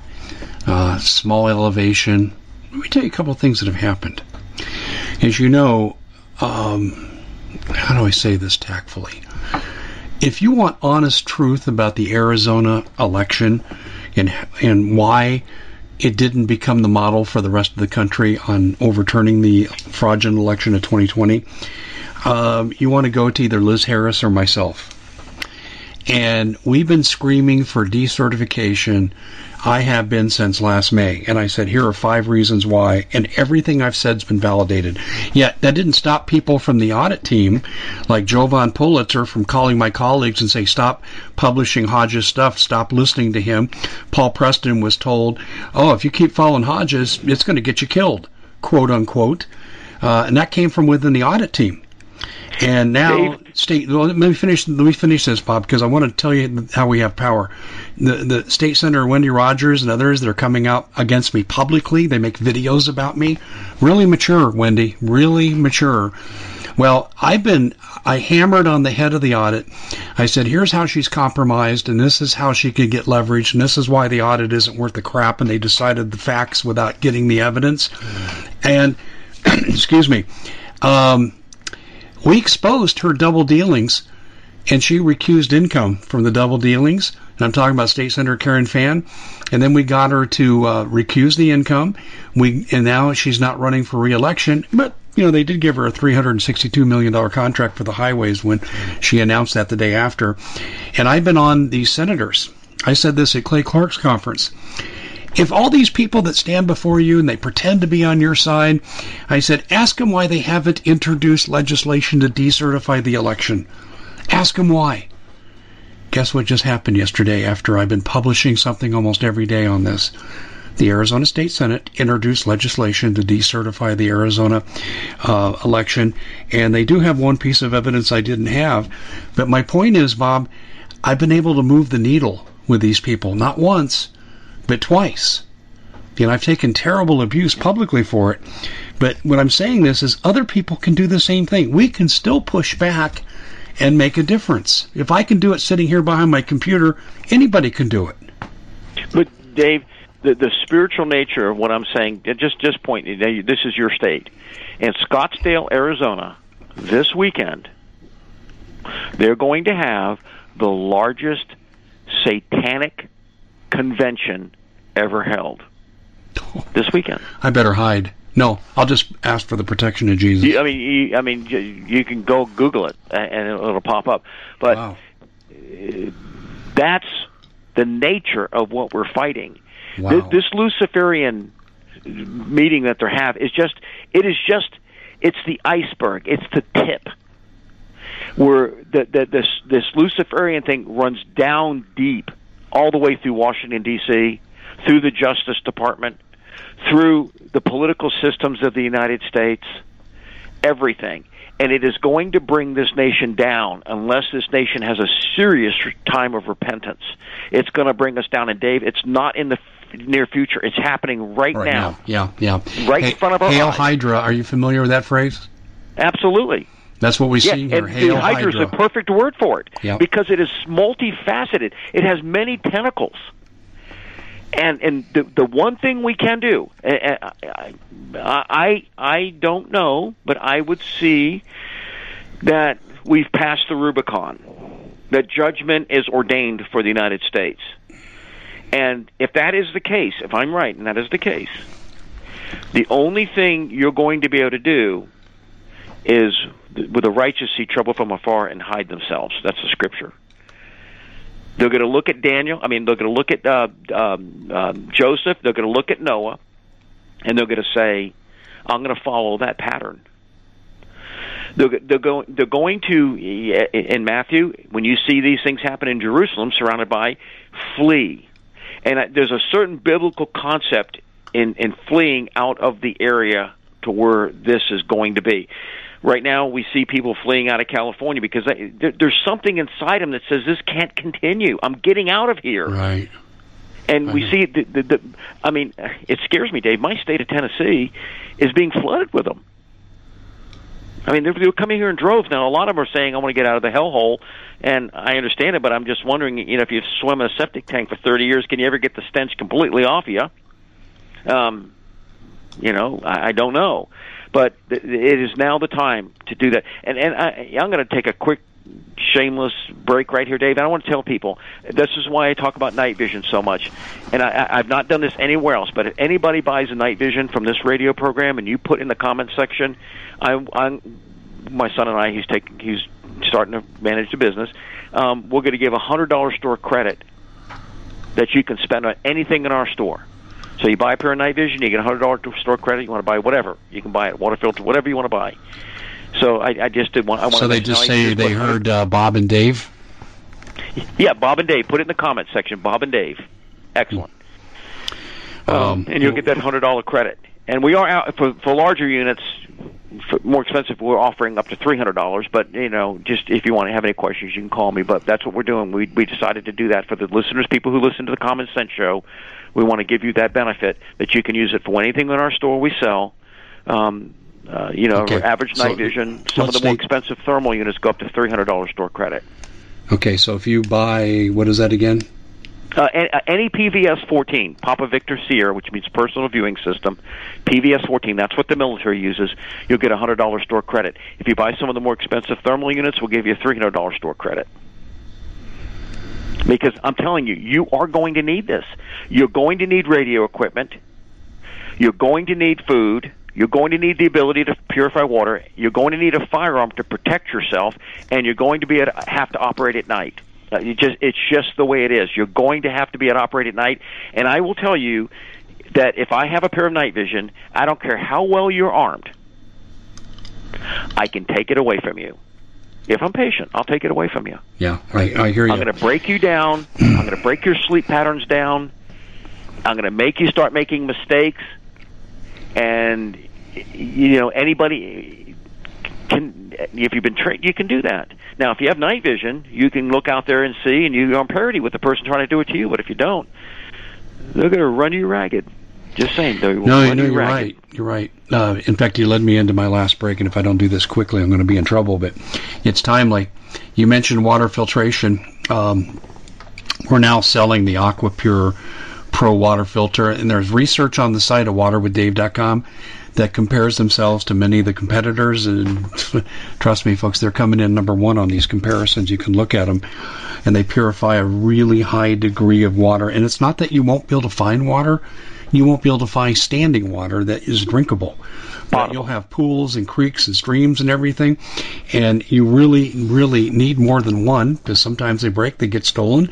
uh, small elevation. Let me tell you a couple of things that have happened. As you know, um, how do I say this tactfully? If you want honest truth about the Arizona election and and why it didn't become the model for the rest of the country on overturning the fraudulent election of 2020, um, you want to go to either Liz Harris or myself. And we've been screaming for decertification. I have been since last May. And I said, here are five reasons why. And everything I've said has been validated. Yet that didn't stop people from the audit team, like Joe Jovan Pulitzer, from calling my colleagues and say, stop publishing Hodges stuff, stop listening to him. Paul Preston was told, oh, if you keep following Hodges, it's going to get you killed, quote unquote. Uh, and that came from within the audit team. And now, Dave? state. Well, let me finish. Let me finish this, Bob, because I want to tell you how we have power. The the state senator Wendy Rogers and others that are coming out against me publicly. They make videos about me. Really mature, Wendy. Really mature. Well, I've been. I hammered on the head of the audit. I said, "Here's how she's compromised, and this is how she could get leverage, and this is why the audit isn't worth the crap." And they decided the facts without getting the evidence. And excuse me. Um, we exposed her double dealings, and she recused income from the double dealings. And I'm talking about State Senator Karen Fann. And then we got her to uh, recuse the income. We and now she's not running for reelection, but. You know, they did give her a $362 million contract for the highways when she announced that the day after. And I've been on these senators. I said this at Clay Clark's conference if all these people that stand before you and they pretend to be on your side, I said, ask them why they haven't introduced legislation to decertify the election. Ask them why. Guess what just happened yesterday after I've been publishing something almost every day on this? The Arizona State Senate introduced legislation to decertify the Arizona uh, election, and they do have one piece of evidence I didn't have. But my point is, Bob, I've been able to move the needle with these people, not once, but twice. And I've taken terrible abuse publicly for it. But what I'm saying this is other people can do the same thing. We can still push back and make a difference. If I can do it sitting here behind my computer, anybody can do it. But Dave, the the spiritual nature of what I'm saying. Uh, just just point. Uh, this is your state, in Scottsdale, Arizona, this weekend. They're going to have the largest satanic convention ever held this weekend. I better hide. No, I'll just ask for the protection of Jesus. You, I mean, you, I mean, you, you can go Google it and it'll, it'll pop up. But wow. Uh, that's the nature of what we're fighting. Wow. This, this Luciferian meeting that they're have is just it is just it's the iceberg. It's the tip where the, the, this this Luciferian thing runs down deep all the way through Washington D.C., through the Justice Department, through the political systems of the United States, everything. And it is going to bring this nation down unless this nation has a serious time of repentance. It's going to bring us down. And Dave, it's not in the near future. It's happening right, Right now. now. Yeah, yeah. Right Hey- in front of our Hail eyes. Hydra. Are you familiar with that phrase? Absolutely. That's what we Yeah, see here. and Hail the Hydra is a perfect word for it Yeah. because it is multifaceted. It has many tentacles. And and the the one thing we can do, I I I, I don't know, but I would see that we've passed the Rubicon, that judgment is ordained for the United States. And if that is the case, if I'm right, and that is the case, the only thing you're going to be able to do is with the righteous see trouble from afar and hide themselves. That's the scripture. They're going to look at Daniel. I mean, they're going to look at uh, um, um, Joseph. They're going to look at Noah, and they're going to say, "I'm going to follow that pattern." They're, they're going. They're going to in Matthew when you see these things happen in Jerusalem, surrounded by, flee. And uh, there's a certain biblical concept in in fleeing out of the area to where this is going to be. Right now, we see people fleeing out of California because they, there, there's something inside them that says this can't continue. I'm getting out of here. Right. And we see the, the, the I mean, it scares me, Dave. My state of Tennessee is being flooded with them. I mean, they're, they're coming here in droves now. A lot of them are saying, "I want to get out of the hellhole," and I understand it. But I'm just wondering, you know, if you swim in a septic tank for 30 years, can you ever get the stench completely off you? Um, you know, I, I don't know, but it is now the time to do that. And and I, I'm going to take a quick shameless break right here, Dave. I want to tell people this is why I talk about night vision so much, and I, I've not done this anywhere else. But if anybody buys a night vision from this radio program, and you put in the comment section, I, I'm my son and I. He's taking he's starting to manage the business. Um, we're going to give a hundred dollar store credit that you can spend on anything in our store. So you buy a pair of night vision, you get a hundred dollar store credit. You want to buy whatever, you can buy it, water filter, whatever you want to buy. So I, I just did want. I So they just say they heard uh, Bob and Dave. Yeah, Bob and Dave. Put it in the comments section. Bob and Dave. Excellent. Um, Um, and you'll get that hundred dollar credit. And we are out for for larger units. For more expensive, we're offering up to three hundred dollars. But you know, just if you want to have any questions, you can call me. But that's what we're doing. We we decided to do that for the listeners, people who listen to the Common Sense Show. We want to give you that benefit that you can use it for anything in our store we sell. Um, uh, you know, Okay. average So night vision. Some of the more take- expensive thermal units go up to three hundred dollars store credit. Okay, so if you buy what is that again? Uh, any PVS 14, Papa Victor Sierra, which means personal viewing system, PVS 14, that's what the military uses, you'll get a $100 store credit. If you buy some of the more expensive thermal units, we'll give you a $300 store credit. Because I'm telling you, you are going to need this. You're going to need radio equipment. You're going to need food. You're going to need the ability to purify water. You're going to need a firearm to protect yourself, and you're going to be at, have to operate at night. Uh, you just it's just the way it is. You're going to have to be at operate at night, and I will tell you that if I have a pair of night vision, I don't care how well you're armed, I can take it away from you. If I'm patient, I'll take it away from you. Yeah, I, I hear you. I'm going to break you down. I'm going to break your sleep patterns down. I'm going to make you start making mistakes. And you know anybody can if you've been trained, you can do that. Now, if you have night vision, you can look out there and see, and you're on parity with the person trying to do it to you. But if you don't, they're going to run you ragged. Just saying, will No, run no, you you're right. You're right. Uh, in fact, you led me into my last break, and if I don't do this quickly, I'm going to be in trouble. But it's timely. You mentioned water filtration. Um, we're now selling the AquaPure Pro water filter. And there's research on the site of waterwithdave.com that compares themselves to many of the competitors. And trust me, folks, they're coming in number one on these comparisons. You can look at them, and they purify a really high degree of water. And it's not that you won't be able to find water, you won't be able to find standing water that is drinkable. But you'll have pools and creeks and streams and everything, and you really, really need more than one because sometimes they break, they get stolen.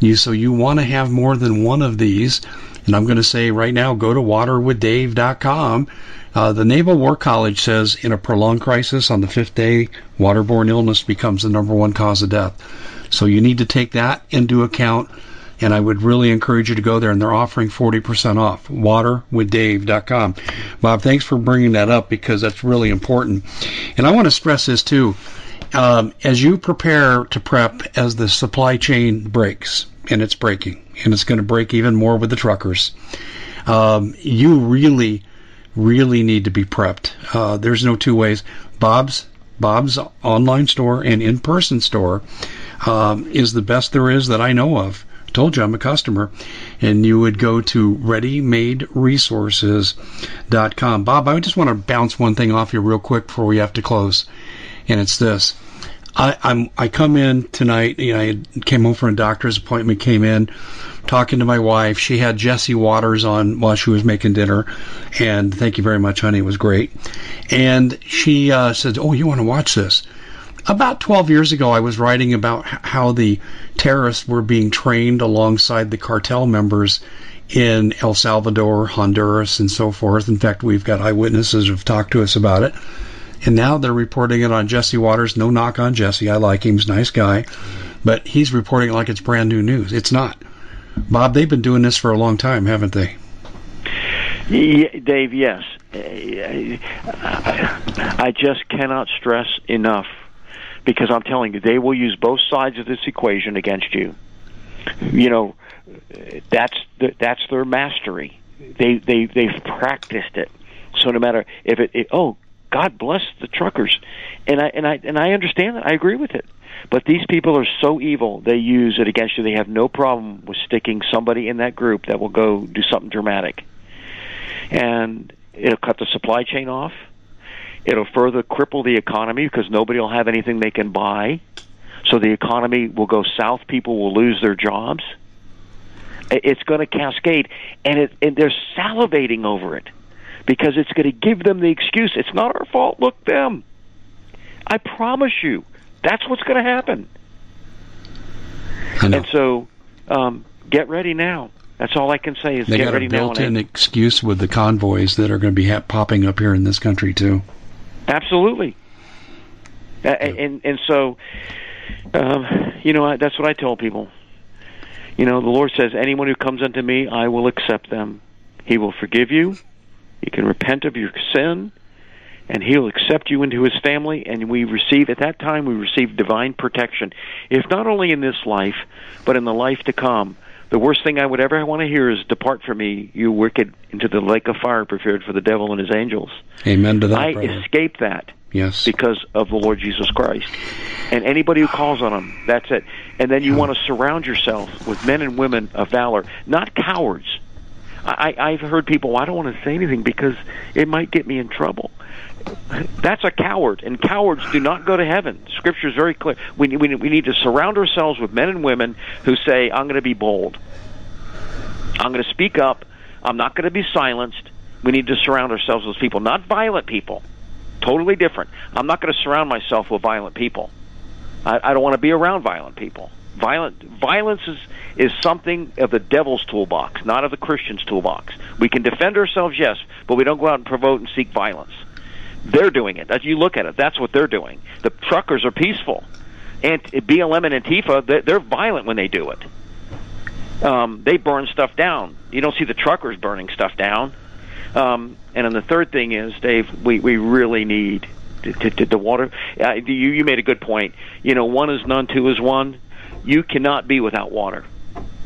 You so you want to have more than one of these. And I'm going to say right now, go to waterwithdave.com. Uh, the Naval War College says in a prolonged crisis on the fifth day, waterborne illness becomes the number one cause of death. So you need to take that into account and I would really encourage you to go there. And they're offering 40% off. Waterwithdave.com. Bob, thanks for bringing that up because that's really important. And I want to stress this too. Um, as you prepare to prep as the supply chain breaks, and it's breaking, and it's going to break even more with the truckers, um, you really, really need to be prepped. Uh, there's no two ways. Bob's Bob's online store and in-person store um, is the best there is that I know of told you I'm a customer, and you would go to readymaderesources.com. Bob, I just want to bounce one thing off you real quick before we have to close, and it's this. I, I'm I come in tonight. You know, I came home from a doctor's appointment. Came in, talking to my wife. She had Jesse Watters on while she was making dinner, and thank you very much, honey. It was great. And she uh, said, "Oh, you want to watch this?" About 12 years ago, I was writing about how the terrorists were being trained alongside the cartel members in El Salvador, Honduras, and so forth. In fact, we've got eyewitnesses who've talked to us about it. And now they're reporting it on Jesse Watters. No knock on Jesse. I like him. He's a nice guy. But he's reporting it like it's brand new news. It's not. Bob, they've been doing this for a long time, haven't they? Dave, yes. I just cannot stress enough because I'm telling you, they will use both sides of this equation against you. You know, that's the, that's their mastery. They they they've practiced it. So no matter if it, it oh God bless the truckers, and I and I and I understand that. I agree with it. But these people are so evil; they use it against you. They have no problem with sticking somebody in that group that will go do something dramatic, and it'll cut the supply chain off It'll further cripple the economy because nobody will have anything they can buy. So the economy will go south. People will lose their jobs. It's going to cascade, and, it, and they're salivating over it because it's going to give them the excuse. It's not our fault. Look them. I promise you, that's what's going to happen. And so, um, get ready now. That's all I can say is they get ready got a built-in excuse with the convoys that are going to be ha- popping up here in this country too. Absolutely. Yeah. And and so, um, you know, that's what I tell people. You know, the Lord says, "Anyone who comes unto me, I will accept them. He will forgive you. You can repent of your sin." and he'll accept you into his family and we receive at that time we receive divine protection if not only in this life but in the life to come the worst thing i would ever want to hear is depart from me you wicked into the lake of fire prepared for the devil and his angels amen to that i brother. escaped that Yes. Because of the Lord Jesus Christ. And anybody who calls on him, that's it. And then you want to surround yourself with men and women of valor, not cowards. I, I've heard people, well, I don't want to say anything because it might get me in trouble. That's a coward, and cowards do not go to heaven. Scripture is very clear. We, we, we need to surround ourselves with men and women who say, I'm going to be bold. I'm going to speak up. I'm not going to be silenced. We need to surround ourselves with people, not violent people totally different. I'm not going to surround myself with violent people. I, I don't want to be around violent people. Violent violence is is something of the devil's toolbox, not of the Christian's toolbox. We can defend ourselves, yes, but we don't go out and provoke and seek violence. They're doing it. As you look at it, that's what they're doing. The truckers are peaceful, and BLM and Antifa they're, they're violent when they do it. Um, they burn stuff down. You don't see the truckers burning stuff down. Um, and then the third thing is, Dave, we, we really need to, to, to the water. Uh, you, you made a good point. You know, one is none, two is one. You cannot be without water.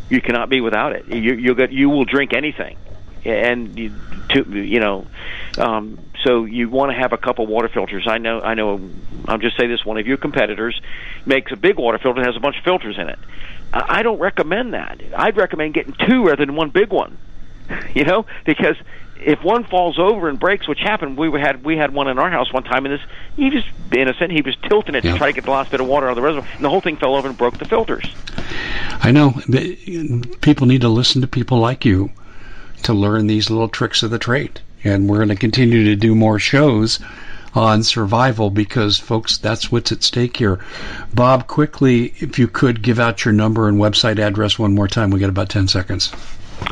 You cannot be without it. You you get you will drink anything, and you, to, you know, Um, so you want to have a couple water filters. I know. I know. I'll just say this: one of your competitors makes a big water filter that has a bunch of filters in it. I don't recommend that. I'd recommend getting two rather than one big one. You know, because if one falls over and breaks, which happened, we had we had one in our house one time, and this he was innocent. He was tilting it yeah. to try to get the last bit of water out of the reservoir, and the whole thing fell over and broke the filters. I know people need to listen to people like you to learn these little tricks of the trade, and we're going to continue to do more shows on survival because folks that's what's at stake here bob quickly if you could give out your number and website address one more time we got about 10 seconds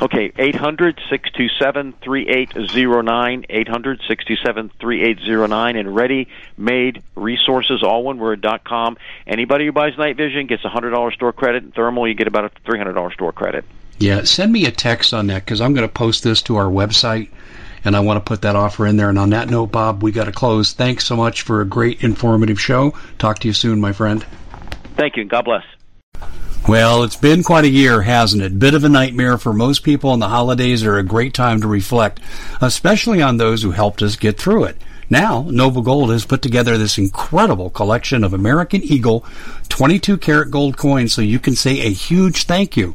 Okay, 800 627 3809, 800 627 3809, and ready made resources, all one word, dot com. Anybody who buys night vision gets a $100 store credit. In thermal, you get about a $300 store credit. Yeah, send me a text on that because I'm going to post this to our website and I want to put that offer in there. And on that note, Bob, we got to close. Thanks so much for a great informative show. Talk to you soon, my friend. Thank you. God bless. Well, it's been quite a year, hasn't it? Bit of a nightmare for most people, and the holidays are a great time to reflect, especially on those who helped us get through it. Now, Noble Gold has put together this incredible collection of American Eagle 22 karat gold coins so you can say a huge thank you.